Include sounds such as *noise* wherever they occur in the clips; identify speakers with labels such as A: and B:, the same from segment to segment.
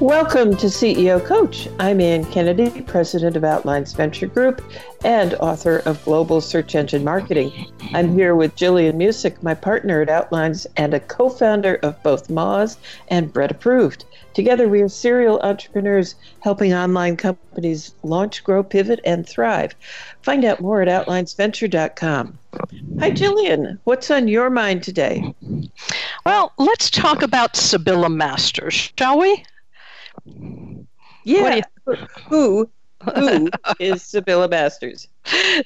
A: Welcome to CEO Coach. I'm Ann Kennedy, president of Outlines Venture Group and author of Global Search Engine Marketing. I'm here with Jillian Muessig, my partner at Outlines and a co founder of both Moz and Bread Approved. Together, we are serial entrepreneurs helping online companies launch, grow, pivot, and thrive. Find out more at outlinesventure.com. Hi, Jillian. What's on your mind today?
B: Well, let's talk about Sibylla Masters, shall we?
A: Yeah. Who who is Sibylla Masters?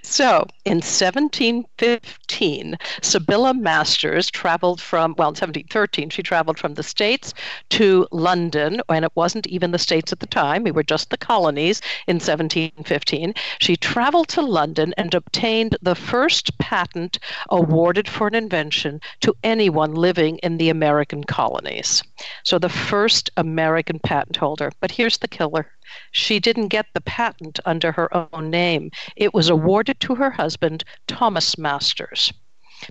B: So, in 1715, Sibylla Masters traveled from, well, in 1713, she traveled from the States to London, and it wasn't even the States at the time, we were just the colonies in 1715. She traveled to London and obtained the first patent awarded for an invention to anyone living in the American colonies. So, the first American patent holder. But here's the killer she didn't get the patent under her own name. It was awarded to her husband, Thomas Masters,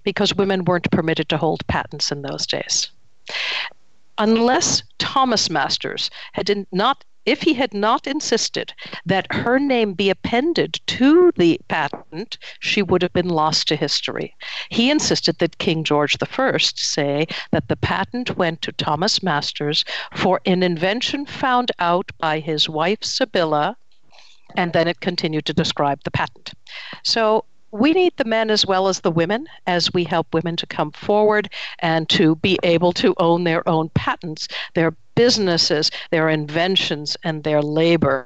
B: because women weren't permitted to hold patents in those days. Unless Thomas Masters had not if he had not insisted that her name be appended to the patent, she would have been lost to history. He insisted that King George I say that the patent went to Thomas Masters for an invention found out by his wife Sibylla, and then it continued to describe the patent. So we need the men as well as the women as we help women to come forward and to be able to own their own patents, their businesses, their inventions, and their labor.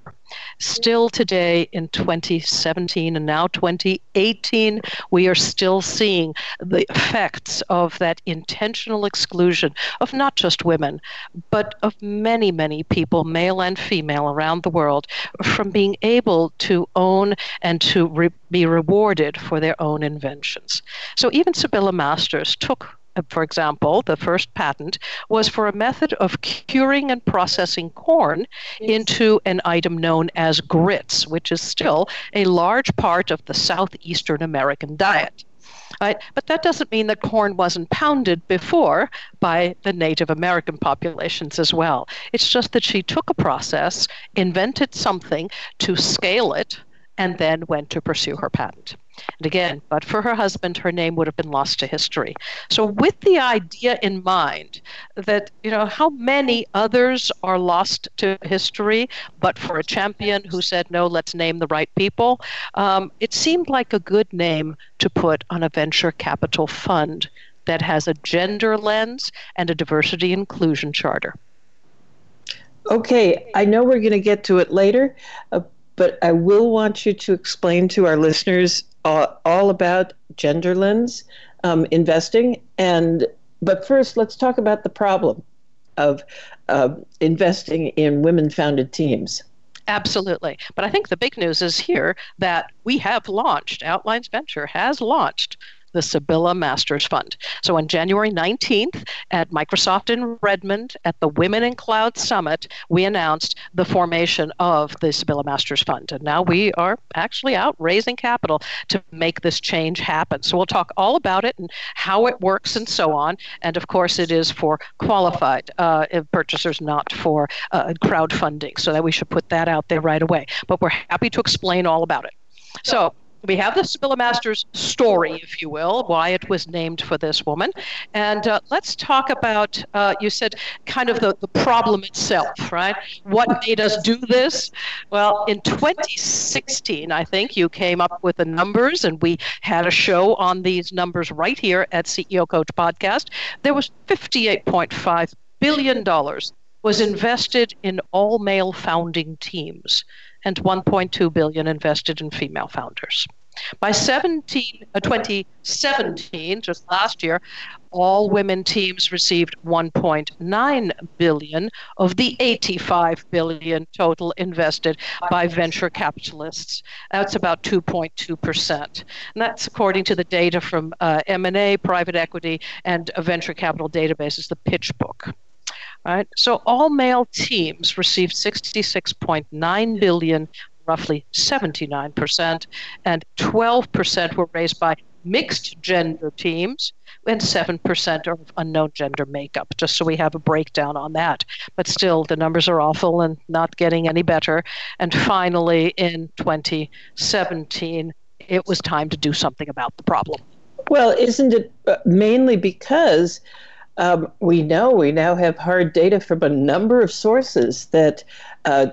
B: Still today in 2017 and now 2018, we are still seeing the effects of that intentional exclusion of not just women, but of many, many people, male and female, around the world, from being able to own and to re- be rewarded for their own inventions. So even Sibylla Masters took for example, the first patent was for a method of curing and processing corn yes. into an item known as grits, which is still a large part of the southeastern American diet. Right? But that doesn't mean that corn wasn't pounded before by the Native American populations as well. It's just that she took a process, invented something to scale it, and then went to pursue her patent. And again, but for her husband, her name would have been lost to history. So, with the idea in mind that, you know, how many others are lost to history, but for a champion who said, no, let's name the right people, um, it seemed like a good name to put on a venture capital fund that has a gender lens and a diversity inclusion charter.
A: Okay, I know we're going to get to it later, uh, but I will want you to explain to our listeners all, all about gender lens um, investing. And but first, let's talk about the problem of uh, investing in women-founded teams.
B: Absolutely. But I think the big news is here that we have launched, Outlines Venture has launched the Sibylla Masters Fund. So on January 19th at Microsoft in Redmond at the Women in Cloud Summit, we announced the formation of the Sibylla Masters Fund. And now we are actually out raising capital to make this change happen. So we'll talk all about it and how it works and so on. And of course, it is for qualified uh, purchasers, not for uh, crowdfunding. So that we should put that out there right away. But we're happy to explain all about it. So we have the Sibylla Masters story, if you will, why it was named for this woman. And uh, let's talk about, uh, you said, kind of the, the problem itself, right? What made us do this? Well, in 2016, I think you came up with the numbers, and we had a show on these numbers right here at CEO Coach Podcast. There was $58.5 billion was invested in all male founding teams and 1.2 billion invested in female founders. By 17, uh, 2017, just last year, all women teams received 1.9 billion of the 85 billion total invested by venture capitalists. That's about 2.2 percent, and that's according to the data from uh, M&A, private equity, and venture capital databases, the PitchBook. Right? So all male teams received 66.9 billion, roughly 79%, and 12% were raised by mixed gender teams, and 7% are of unknown gender makeup, just so we have a breakdown on that. But still, the numbers are awful and not getting any better. And finally, in 2017, it was time to do something about the problem.
A: Well, isn't it uh, mainly because um, we know we now have hard data from a number of sources that uh,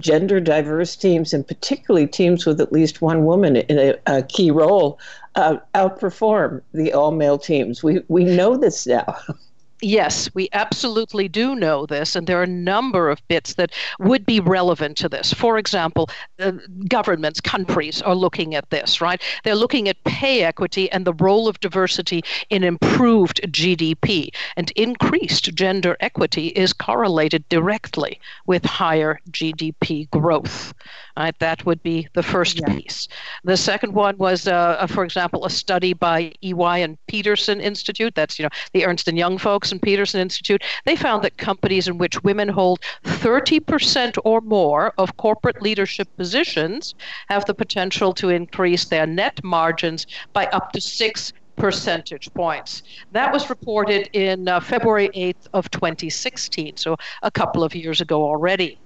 A: gender diverse teams, and particularly teams with at least one woman in a, a key role, uh, outperform the all male teams. We we know this now. *laughs*
B: Yes, we absolutely do know this, and there are a number of bits that would be relevant to this. For example, uh, governments, countries are looking at this, right? They're looking at pay equity and the role of diversity in improved GDP. And increased gender equity is correlated directly with higher GDP growth. Right? That would be the first yeah. piece. The second one was, uh, for example, a study by EY and Peterson Institute. That's you know the Ernst and Young folks and Peterson Institute. They found that companies in which women hold 30% or more of corporate leadership positions have the potential to increase their net margins by up to six percentage points. That was reported in uh, February 8th of 2016, so a couple of years ago already.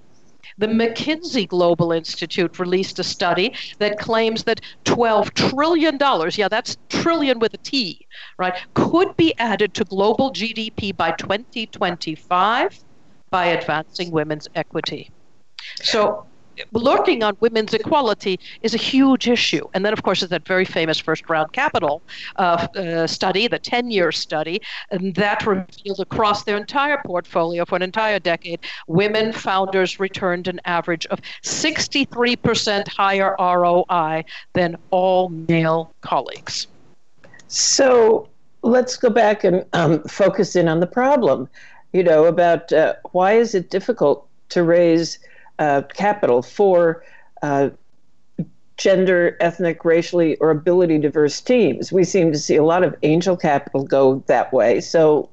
B: The McKinsey Global Institute released a study that claims that $12 trillion, yeah, that's trillion with a T, right, could be added to global GDP by 2025 by advancing women's equity. So lurking on women's equality is a huge issue. And then, of course, is that very famous first round capital uh, uh, study, the 10 year study, and that revealed across their entire portfolio for an entire decade, women founders returned an average of 63% higher ROI than all male colleagues.
A: So let's go back and um, focus in on the problem. You know, about uh, why is it difficult to raise uh, capital for uh, gender, ethnic, racially, or ability diverse teams. We seem to see a lot of angel capital go that way. So,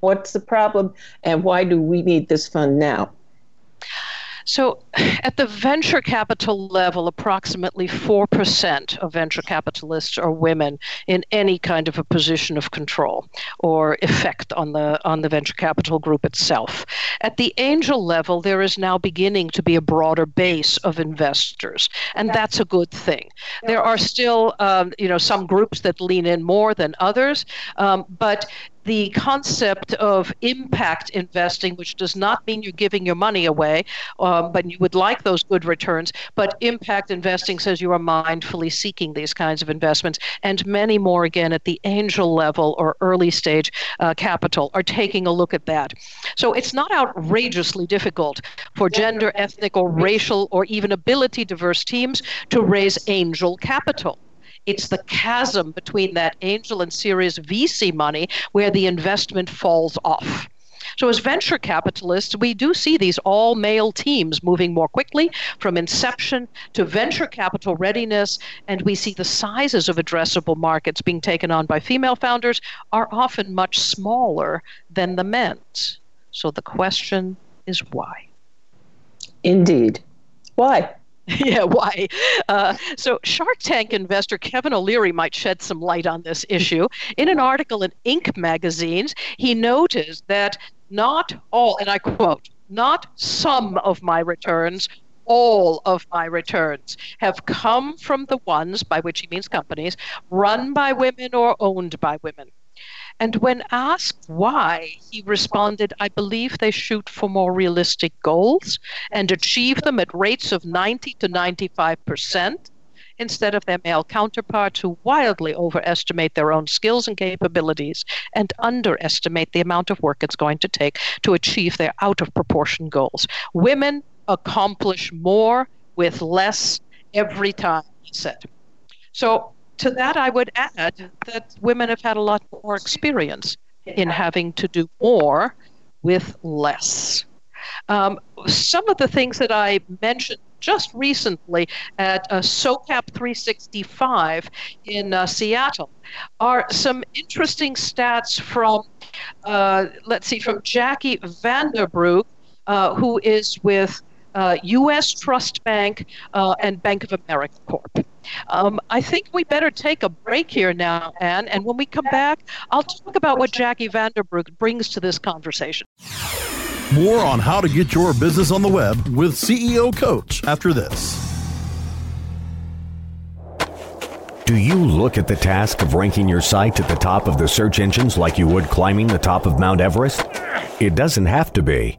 A: what's the problem, and why do we need this fund now?
B: So, at the venture capital level, approximately 4% of venture capitalists are women in any kind of a position of control or effect on the, on the venture capital group itself. At the angel level, there is now beginning to be a broader base of investors, and that's a good thing. There are still, um, you know, some groups that lean in more than others, um, but the concept of impact investing, which does not mean you're giving your money away, um, but you would like those good returns. But impact investing says you are mindfully seeking these kinds of investments, and many more again at the angel level or early stage uh, capital are taking a look at that. So it's not outrageously difficult for gender, ethnic, or racial, or even ability diverse teams to raise angel capital. It's the chasm between that angel and Series VC money where the investment falls off. So, as venture capitalists, we do see these all male teams moving more quickly from inception to venture capital readiness, and we see the sizes of addressable markets being taken on by female founders are often much smaller than the men's. So, the question is why?
A: Indeed. Why? *laughs*
B: yeah, why? Uh, so, Shark Tank investor Kevin O'Leary might shed some light on this issue. In an article in Inc. magazines, he noticed that not all, and I quote, not some of my returns, all of my returns have come from the ones, by which he means companies, run by women or owned by women. And when asked why, he responded, I believe they shoot for more realistic goals and achieve them at rates of 90 to 95 percent instead of their male counterparts who wildly overestimate their own skills and capabilities and underestimate the amount of work it's going to take to achieve their out of proportion goals. Women accomplish more with less every time, he said. So to that, I would add that women have had a lot more experience in having to do more with less. Um, some of the things that I mentioned just recently at uh, SOCAP 365 in uh, Seattle are some interesting stats from, uh, let's see, from Jackie VanderBrug, uh, who is with U.S. Uh, Trust Bank uh, and Bank of America Corp. Um, I think we better take a break here now, Anne, and when we come back, I'll talk about what Jackie VanderBrug brings to this conversation.
C: More on how to get your business on the web with CEO Coach after this.
D: Do you look at the task of ranking your site at the top of the search engines like you would climbing the top of Mount Everest? It doesn't have to be.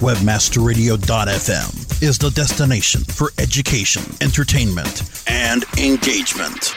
C: Webmasterradio.fm is the destination for education, entertainment, and engagement.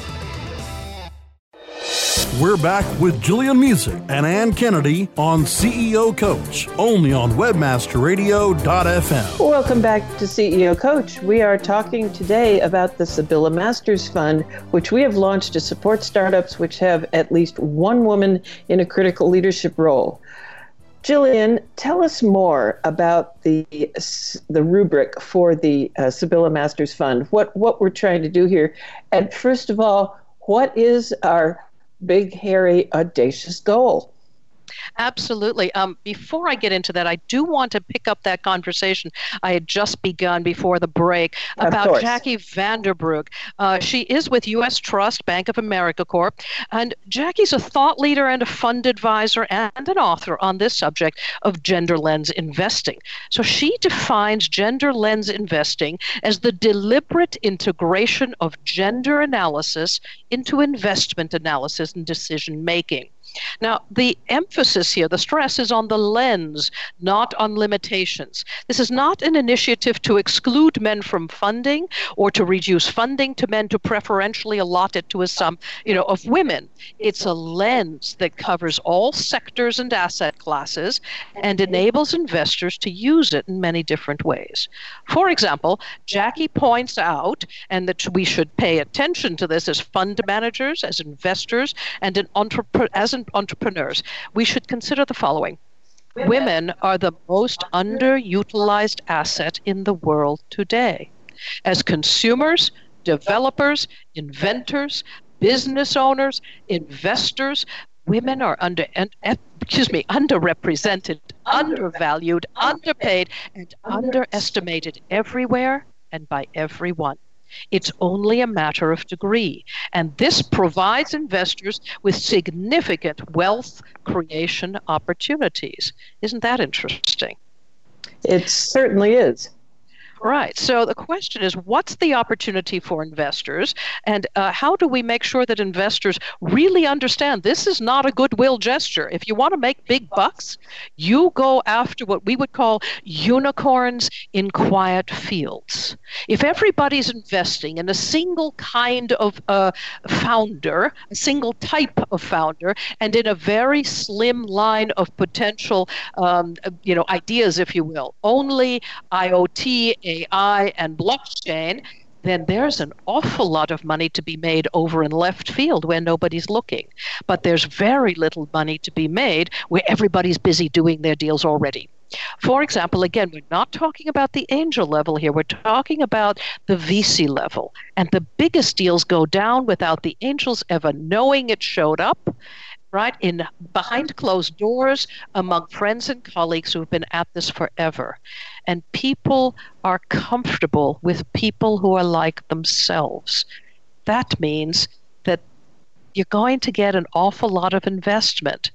C: We're back with Jillian Muessig and Ann Kennedy on CEO Coach, only on WebmasterRadio.fm.
A: Welcome back to CEO Coach. We are talking today about the Sibylla Masters Fund, which we have launched to support startups which have at least one woman in a critical leadership role. Jillian, tell us more about the the rubric for the uh, Sibylla Masters Fund. What what we're trying to do here, and first of all, what is our big, hairy, audacious goal.
B: Absolutely. Um, before I get into that, I do want to pick up that conversation I had just begun before the break about Jackie VanderBrug. Uh, she is with U.S. Trust Bank of America Corp. And Jackie's a thought leader and a fund advisor and an author on this subject of gender lens investing. So she defines gender lens investing as the deliberate integration of gender analysis into investment analysis and decision making. Now, the emphasis here, the stress is on the lens, not on limitations. This is not an initiative to exclude men from funding or to reduce funding to men to preferentially allot it to a sum, you know, of women. It's a lens that covers all sectors and asset classes and enables investors to use it in many different ways. For example, Jackie points out, and that we should pay attention to this as fund managers, as investors, and in entrep- as entrepreneurs, we should consider the following. Women are the most underutilized asset in the world today. As consumers, developers, inventors, business owners, investors, women are under excuse me underrepresented, undervalued, underpaid, and underestimated everywhere and by everyone. It's only a matter of degree. And this provides investors with significant wealth creation opportunities. Isn't that interesting?
A: It certainly is.
B: Right. So the question is what's the opportunity for investors? And uh, how do we make sure that investors really understand this is not a goodwill gesture? If you want to make big bucks, you go after what we would call unicorns in quiet fields. If everybody's investing in a single kind of uh, founder, a single type of founder, and in a very slim line of potential, um, you know, ideas, if you will, only IoT, AI and blockchain, then there's an awful lot of money to be made over in left field where nobody's looking. But there's very little money to be made where everybody's busy doing their deals already. For example, again, we're not talking about the angel level here. We're talking about the VC level. And the biggest deals go down without the angels ever knowing it showed up right in behind closed doors among friends and colleagues who've been at this forever. And people are comfortable with people who are like themselves. That means that you're going to get an awful lot of investment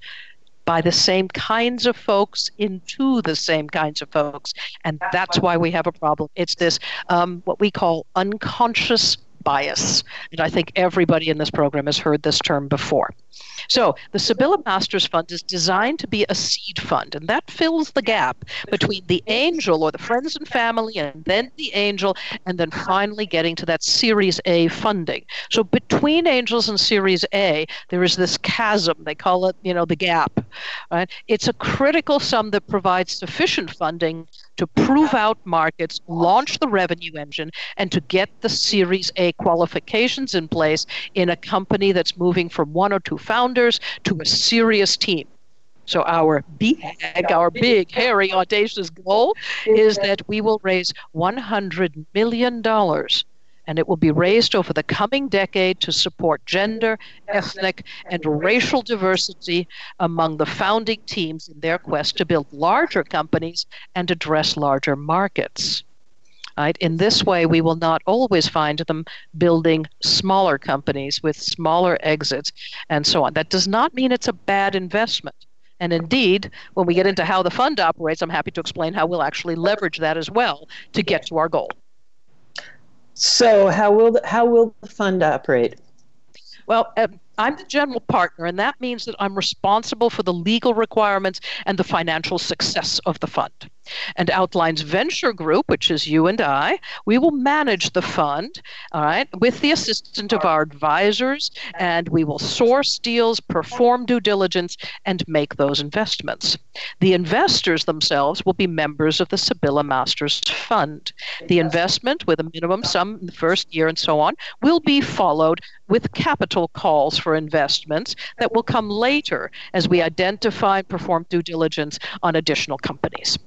B: by the same kinds of folks into the same kinds of folks. And that's why we have a problem. It's this um, what we call unconscious bias and i think everybody in this program has heard this term before so the Sibylla Masters Fund is designed to be a seed fund, and that fills the gap between the angel or the friends and family, and then the angel, and then finally getting to that Series A funding. So between angels and Series A, there is this chasm. They call it, you know, the gap. Right? It's a critical sum that provides sufficient funding to prove out markets, launch the revenue engine, and to get the Series A qualifications in place in a company that's moving from one or two founders to a serious team. So our big, our big, hairy, audacious goal is that we will raise $100 million and it will be raised over the coming decade to support gender, ethnic, and racial diversity among the founding teams in their quest to build larger companies and address larger markets. Right? In this way, we will not always find them building smaller companies with smaller exits and so on. That does not mean it's a bad investment. And indeed, when we get into how the fund operates, I'm happy to explain how we'll actually leverage that as well to get to our goal.
A: So, how will the, how will the fund operate?
B: Well, um, I'm the general partner, and that means that I'm responsible for the legal requirements and the financial success of the fund. And Outlines Venture Group, which is you and I, we will manage the fund, all right, with the assistance of our advisors, and we will source deals, perform due diligence, and make those investments. The investors themselves will be members of the Sibylla Masters Fund. The investment, with a minimum sum in the first year and so on, will be followed with capital calls for investments that will come later as we identify and perform due diligence on additional companies.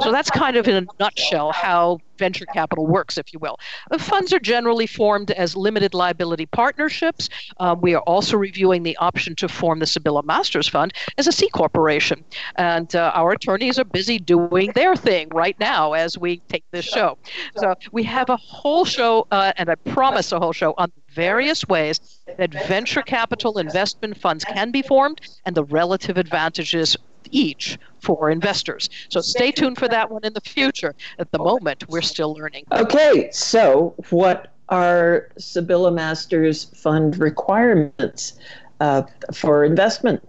B: So that's kind of in a nutshell how venture capital works, if you will. The funds are generally formed as limited liability partnerships. Um, we are also reviewing the option to form the Sibylla Masters Fund as a C corporation. And uh, our attorneys are busy doing their thing right now as we take this show. So we have a whole show, uh, and I promise a whole show on various ways that venture capital investment funds can be formed and the relative advantages each for investors. So stay tuned for that one in the future. At the moment, we're still learning.
A: Okay, so what are Sibylla Masters Fund requirements? uh, for investment.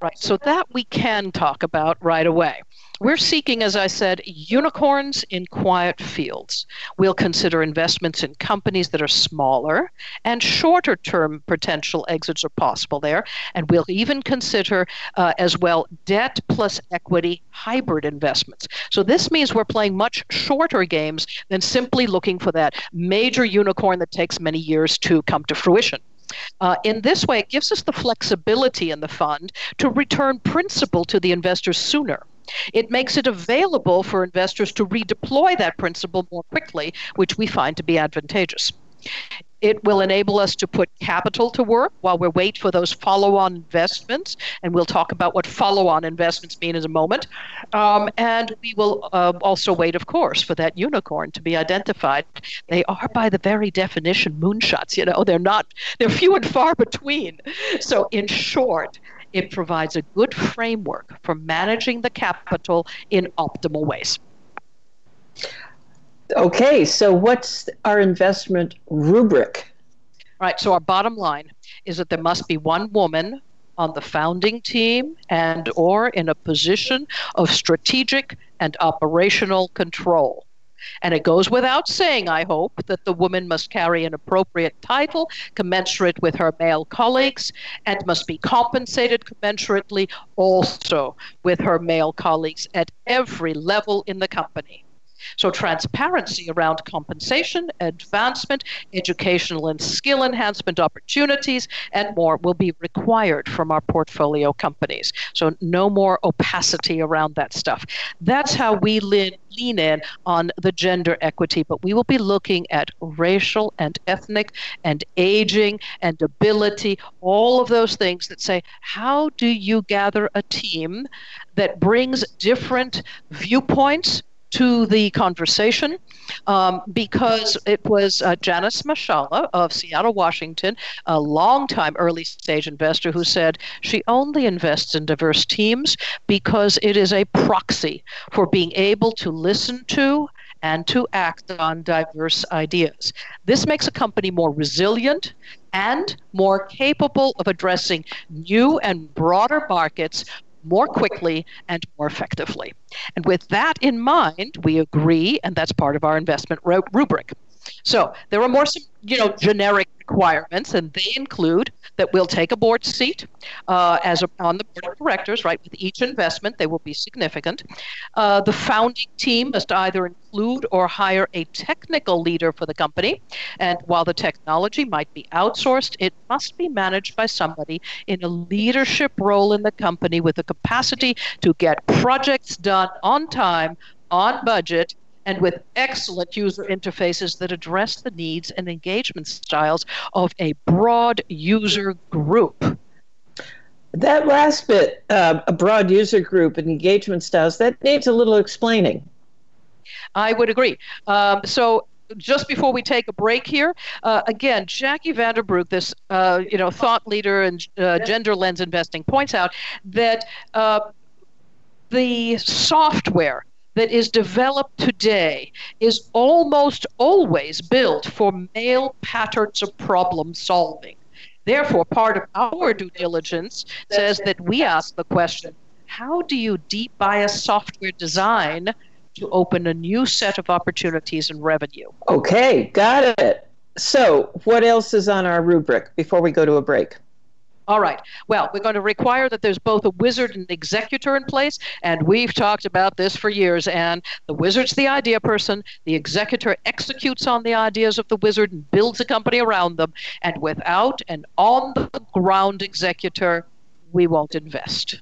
B: Right. So that we can talk about right away. We're seeking, as I said, unicorns in quiet fields. We'll consider investments in companies that are smaller and shorter term potential exits are possible there. And we'll even consider uh, as well debt plus equity hybrid investments. So this means we're playing much shorter games than simply looking for that major unicorn that takes many years to come to fruition. Uh, in this way, it gives us the flexibility in the fund to return principal to the investors sooner. It makes it available for investors to redeploy that principal more quickly, which we find to be advantageous. It will enable us to put capital to work while we wait for those follow on investments. And we'll talk about what follow on investments mean in a moment. Um, and we will uh, also wait, of course, for that unicorn to be identified. They are, by the very definition, moonshots. You know, they're not, they're few and far between. So, in short, it provides a good framework for managing the capital in optimal ways.
A: Okay, so what's our investment rubric?
B: Right, so our bottom line is that there must be one woman on the founding team and or in a position of strategic and operational control. And it goes without saying, I hope, that the woman must carry an appropriate title commensurate with her male colleagues and must be compensated commensurately also with her male colleagues at every level in the company. So, transparency around compensation, advancement, educational and skill enhancement opportunities, and more will be required from our portfolio companies. So, no more opacity around that stuff. That's how we lean, lean in on the gender equity, but we will be looking at racial and ethnic and aging and ability, all of those things that say, how do you gather a team that brings different viewpoints? To the conversation um, because it was uh, Janice Mashala of Seattle, Washington, a long-time early stage investor who said she only invests in diverse teams because it is a proxy for being able to listen to and to act on diverse ideas. This makes a company more resilient and more capable of addressing new and broader markets more quickly and more effectively. And with that in mind, we agree, and that's part of our investment rubric. So there are more you know, generic requirements, and they include that we'll take a board seat uh, as a, on the board of directors, right? With each investment, they will be significant. Uh, the founding team must either include or hire a technical leader for the company, and while the technology might be outsourced, it must be managed by somebody in a leadership role in the company with the capacity to get projects done on time, on budget, and with excellent user interfaces that address the needs and engagement styles of a broad user group.
A: That last bit, uh, a broad user group and engagement styles, that needs a little explaining.
B: I would agree. Um, so, just before we take a break here, uh, again, Jackie VanderBrug, this uh, you know thought leader and uh, gender lens investing, points out that uh, the software that is developed today is almost always built for male patterns of problem solving. Therefore, part of our due diligence says that we ask the question how do you debias software design to open a new set of opportunities and revenue?
A: Okay, got it. So, what else is on our rubric before we go to a break?
B: All right. Well, we're going to require that there's both a wizard and executor in place, and we've talked about this for years. And the wizard's the idea person, the executor executes on the ideas of the wizard and builds a company around them. And without an on the ground executor, we won't invest.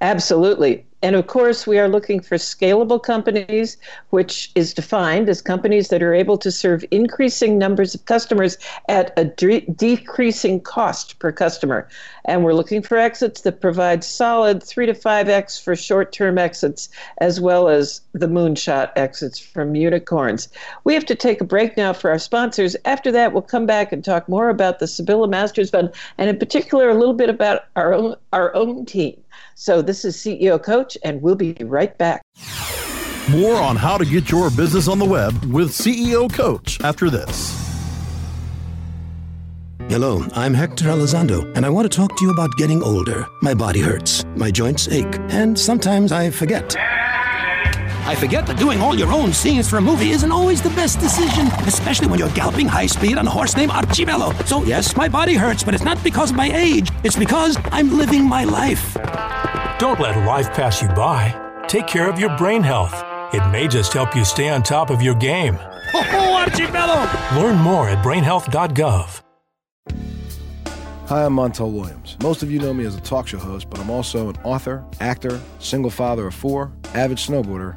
A: Absolutely. And of course, we are looking for scalable companies, which is defined as companies that are able to serve increasing numbers of customers at a de- decreasing cost per customer. And we're looking for exits that provide solid 3 to 5x for short term exits, as well as the moonshot exits from unicorns. We have to take a break now for our sponsors. After that, we'll come back and talk more about the Sibylla Masters Fund, and in particular, a little bit about our own, our own team. So, this is CEO Coach, and we'll be right back.
C: More on how to get your business on the web with CEO Coach after this.
E: Hello, I'm Hector Elizondo, and I want to talk to you about getting older. My body hurts, my joints ache, and sometimes I forget. I forget that doing all your own scenes for a movie isn't always the best decision, especially when you're galloping high speed on a horse named Archibello. So, yes, my body hurts, but it's not because of my age, it's because I'm living my life.
F: Don't let life pass you by. Take care of your brain health. It may just help you stay on top of your game.
G: Oh, Archibello!
F: Learn more at brainhealth.gov.
H: Hi, I'm Montel Williams. Most of you know me as a talk show host, but I'm also an author, actor, single father of four, avid snowboarder,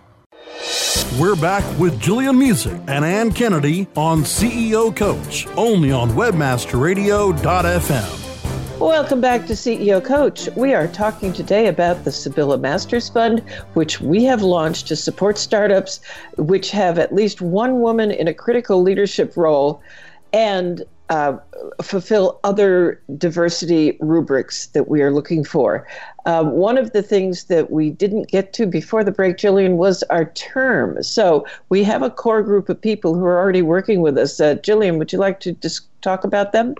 C: We're back with Jillian Muessig and Ann Kennedy on CEO Coach, only on WebmasterRadio.fm.
A: Welcome back to CEO Coach. We are talking today about the Sibylla Masters Fund, which we have launched to support startups which have at least one woman in a critical leadership role and uh, fulfill other diversity rubrics that we are looking for. Um, one of the things that we didn't get to before the break, Jillian, was our term. So we have a core group of people who are already working with us. Uh, Jillian, would you like to just talk about them?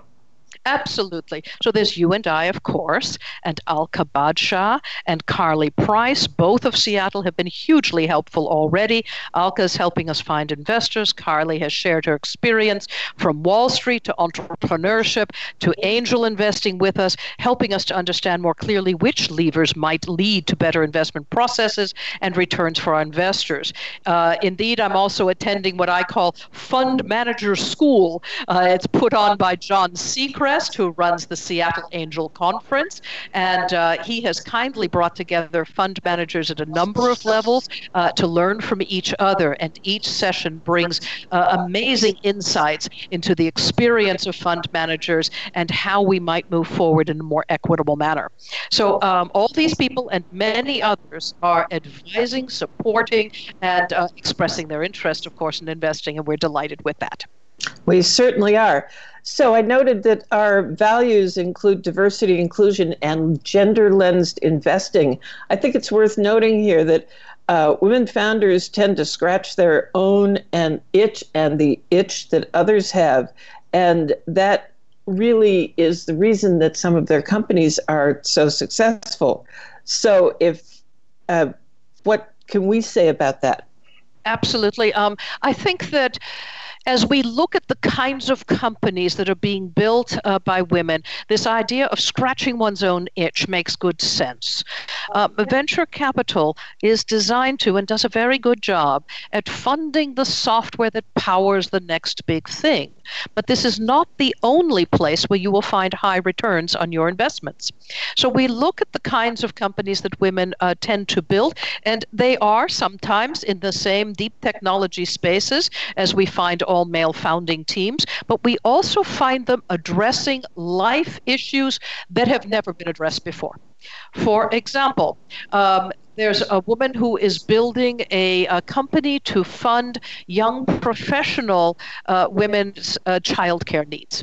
B: Absolutely. So there's you and I, of course, and Alka Badshah and Carly Price. Both of Seattle have been hugely helpful already. Alka is helping us find investors. Carly has shared her experience from Wall Street to entrepreneurship to angel investing with us, helping us to understand more clearly which levers might lead to better investment processes and returns for our investors. Uh, indeed, I'm also attending what I call Fund Manager School. Uh, it's put on by John Sechrest who runs the Seattle Angel Conference, and uh, he has kindly brought together fund managers at a number of levels uh, to learn from each other. And each session brings uh, amazing insights into the experience of fund managers and how we might move forward in a more equitable manner. So, um, all these people and many others are advising, supporting, and uh, expressing their interest, of course, in investing, and we're delighted with that.
A: We certainly are. So I noted that our values include diversity, inclusion, and gender lensed investing. I think it's worth noting here that uh, women founders tend to scratch their own and itch and the itch that others have. And that really is the reason that some of their companies are so successful. So, if uh, what can we say about that?
B: Absolutely. Um, I think that as we look at the kinds of companies that are being built uh, by women, this idea of scratching one's own itch makes good sense. Uh, venture capital is designed to and does a very good job at funding the software that powers the next big thing. But this is not the only place where you will find high returns on your investments. So we look at the kinds of companies that women uh, tend to build, and they are sometimes in the same deep technology spaces as we find all male founding teams, but we also find them addressing life issues that have never been addressed before. For example, um, there's a woman who is building a, a company to fund young professional uh, women's uh, childcare needs.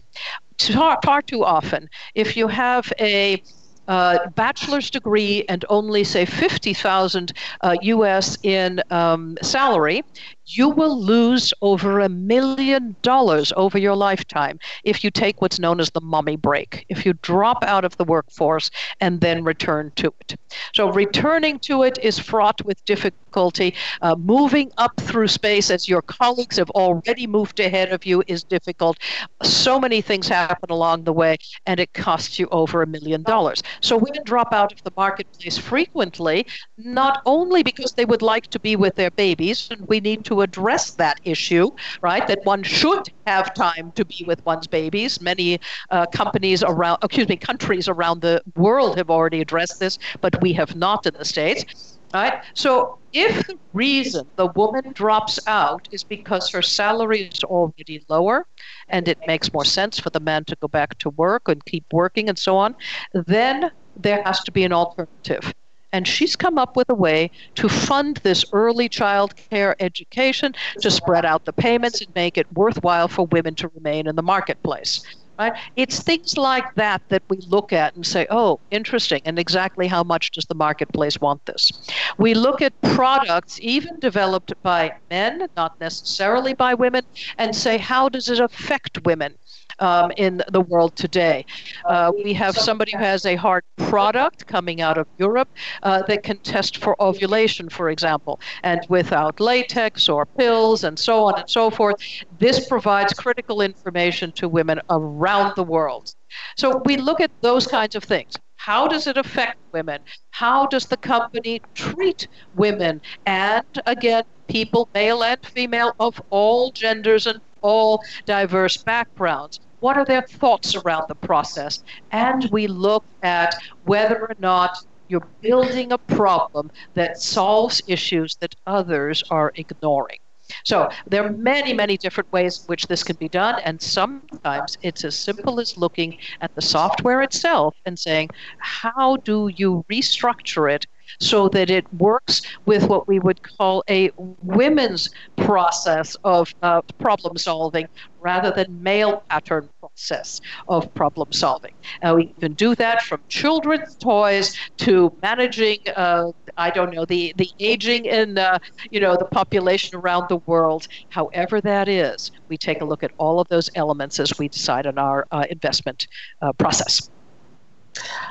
B: Far, far too often, if you have a uh, bachelor's degree and only say 50,000 uh, US in um, salary, you will lose over a million dollars over your lifetime if you take what's known as the mommy break, if you drop out of the workforce and then return to it. So, returning to it is fraught with difficulty. Uh, moving up through space as your colleagues have already moved ahead of you is difficult. So many things happen along the way, and it costs you over a million dollars. So, women drop out of the marketplace frequently, not only because they would like to be with their babies, and we need to address that issue, right? That one should have time to be with one's babies. Many uh, companies around, excuse me, countries around the world have already addressed this, but we have not in the States. Right? So if the reason the woman drops out is because her salary is already lower and it makes more sense for the man to go back to work and keep working and so on, then there has to be an alternative. And she's come up with a way to fund this early child care education to spread out the payments and make it worthwhile for women to remain in the marketplace. Right? It's things like that that we look at and say, oh, interesting, and exactly how much does the marketplace want this? We look at products, even developed by men, not necessarily by women, and say, how does it affect women? um, in the world today. Uh, we have somebody who has a hard product coming out of Europe uh, that can test for ovulation, for example, and without latex or pills and so on and so forth. This provides critical information to women around the world. So we look at those kinds of things. How does it affect women? How does the company treat women? And again, people, male and female, of all genders and all diverse backgrounds. What are their thoughts around the process? And we look at whether or not you're building a problem that solves issues that others are ignoring. So there are many, many different ways in which this can be done, and sometimes it's as simple as looking at the software itself and saying, how do you restructure it so that it works with what we would call a women's process of uh, problem solving rather than male pattern process of problem solving. Uh, we can do that from children's toys to managing, uh, I don't know, the, the aging in, uh, you know, the population around the world. However that is, we take a look at all of those elements as we decide on our uh, investment uh, process.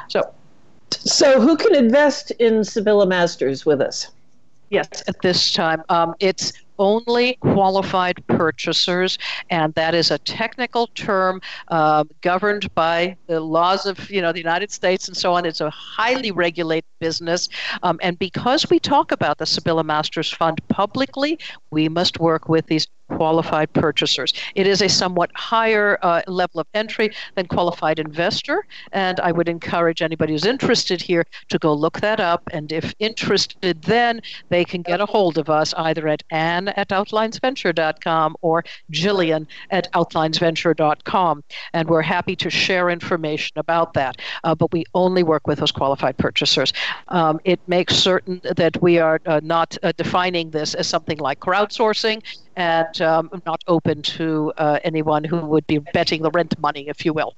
B: So
A: so, who can invest in Sibylla Masters with us?
B: Yes, at this time. Um, it's only qualified purchasers, and that is a technical term uh, governed by the laws of you know the United States and so on. It's a highly regulated business, um, and because we talk about the Sibylla Masters Fund publicly, we must work with these qualified purchasers. It is a somewhat higher uh, level of entry than qualified investor, and I would encourage anybody who's interested here to go look that up. And if interested, then they can get a hold of us either at Anne at outlinesventure.com or Jillian at outlinesventure.com, and we're happy to share information about that. Uh, but we only work with those qualified purchasers. Um, it makes certain that we are uh, not uh, defining this as something like crowdsourcing and um, not open to uh, anyone who would be betting the rent money, if you will.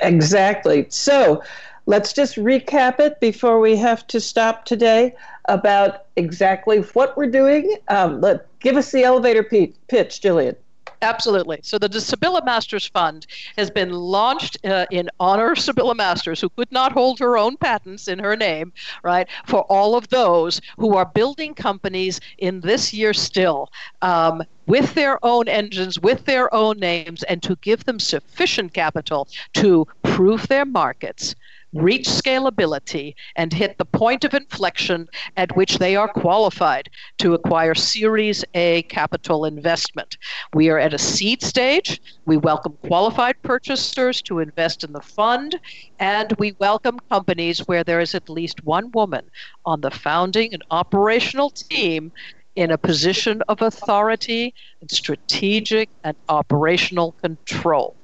A: Exactly. So let's just recap it before we have to stop today about exactly what we're doing. Um, let, give us the elevator pitch, Jillian.
B: Absolutely. So the Sibylla Masters Fund has been launched uh, in honor of Sibylla Masters, who could not hold her own patents in her name, right? For all of those who are building companies in this year still. Um, with their own engines, with their own names, and to give them sufficient capital to prove their markets, reach scalability, and hit the point of inflection at which they are qualified to acquire Series A capital investment. We are at a seed stage. We welcome qualified purchasers to invest in the fund, and we welcome companies where there is at least one woman on the founding and operational team in a position of authority and strategic and operational control.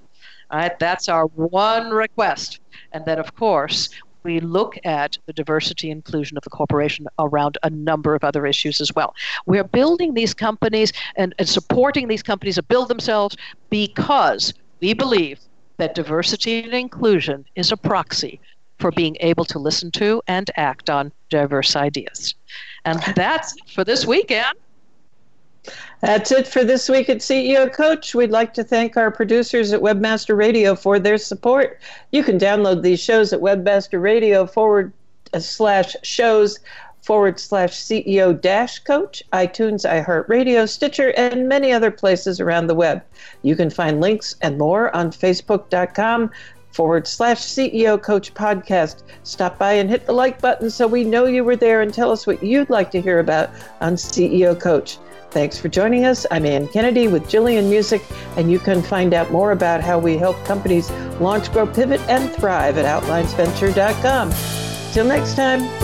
B: That's our one request. And then, of course, we look at the diversity inclusion of the corporation around a number of other issues as well. We're building these companies and, and supporting these companies to build themselves because we believe that diversity and inclusion is a proxy for being able to listen to and act on diverse ideas. And that's for this weekend.
A: That's it for this week at CEO Coach. We'd like to thank our producers at Webmaster Radio for their support. You can download these shows at Webmaster Radio forward uh, slash shows forward slash CEO dash coach, iTunes, iHeartRadio, Stitcher, and many other places around the web. You can find links and more on Facebook.com forward slash CEO Coach Podcast. Stop by and hit the like button so we know you were there and tell us what you'd like to hear about on CEO Coach. Thanks for joining us. I'm Ann Kennedy with Jillian Muessig, and you can find out more about how we help companies launch, grow, pivot, and thrive at OutlinesVenture.com. Till next time.